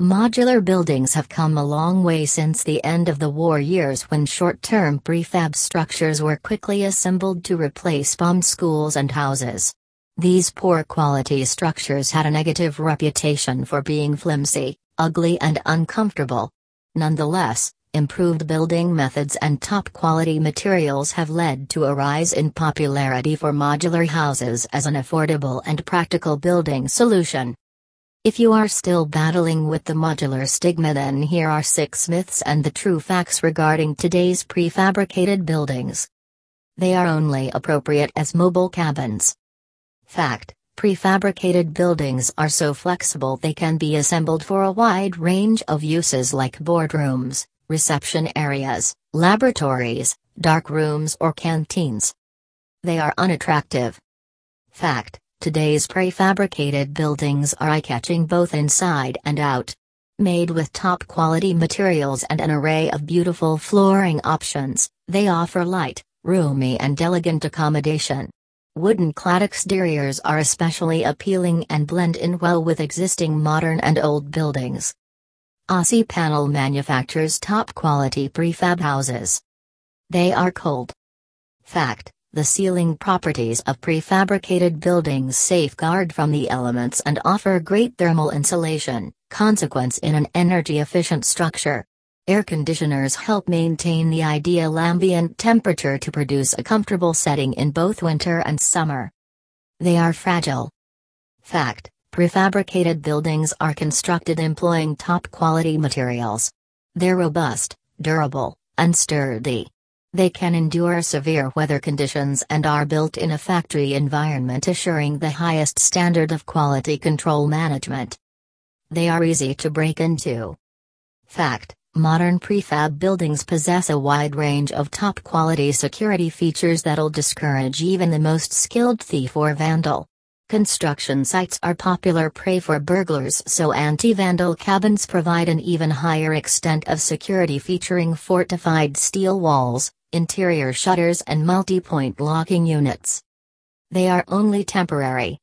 Modular buildings have come a long way since the end of the war years when short term prefab structures were quickly assembled to replace bombed schools and houses. These poor quality structures had a negative reputation for being flimsy, ugly, and uncomfortable. Nonetheless, improved building methods and top quality materials have led to a rise in popularity for modular houses as an affordable and practical building solution. If you are still battling with the modular stigma, then here are six myths and the true facts regarding today's prefabricated buildings. They are only appropriate as mobile cabins. Fact Prefabricated buildings are so flexible they can be assembled for a wide range of uses like boardrooms, reception areas, laboratories, dark rooms, or canteens. They are unattractive. Fact Today's prefabricated buildings are eye catching both inside and out. Made with top quality materials and an array of beautiful flooring options, they offer light, roomy, and elegant accommodation. Wooden clad exteriors are especially appealing and blend in well with existing modern and old buildings. Aussie Panel manufactures top quality prefab houses. They are cold. Fact the sealing properties of prefabricated buildings safeguard from the elements and offer great thermal insulation, consequence in an energy-efficient structure. Air conditioners help maintain the ideal ambient temperature to produce a comfortable setting in both winter and summer. They are fragile. Fact Prefabricated buildings are constructed employing top quality materials. They're robust, durable, and sturdy. They can endure severe weather conditions and are built in a factory environment assuring the highest standard of quality control management. They are easy to break into. Fact Modern prefab buildings possess a wide range of top quality security features that'll discourage even the most skilled thief or vandal. Construction sites are popular prey for burglars, so anti vandal cabins provide an even higher extent of security featuring fortified steel walls, interior shutters and multi-point locking units. They are only temporary.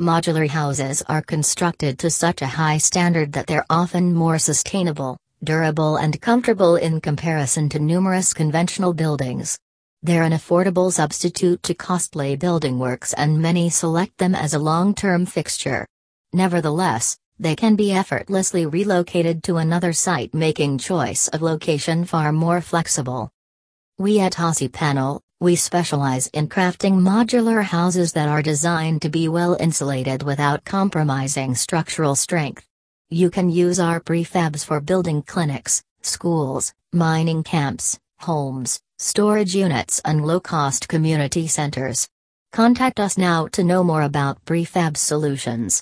Modular houses are constructed to such a high standard that they're often more sustainable, durable and comfortable in comparison to numerous conventional buildings. They're an affordable substitute to costly building works and many select them as a long-term fixture. Nevertheless, they can be effortlessly relocated to another site making choice of location far more flexible. We at Aussie Panel, we specialize in crafting modular houses that are designed to be well insulated without compromising structural strength. You can use our prefabs for building clinics, schools, mining camps, homes, storage units and low-cost community centers. Contact us now to know more about prefab solutions.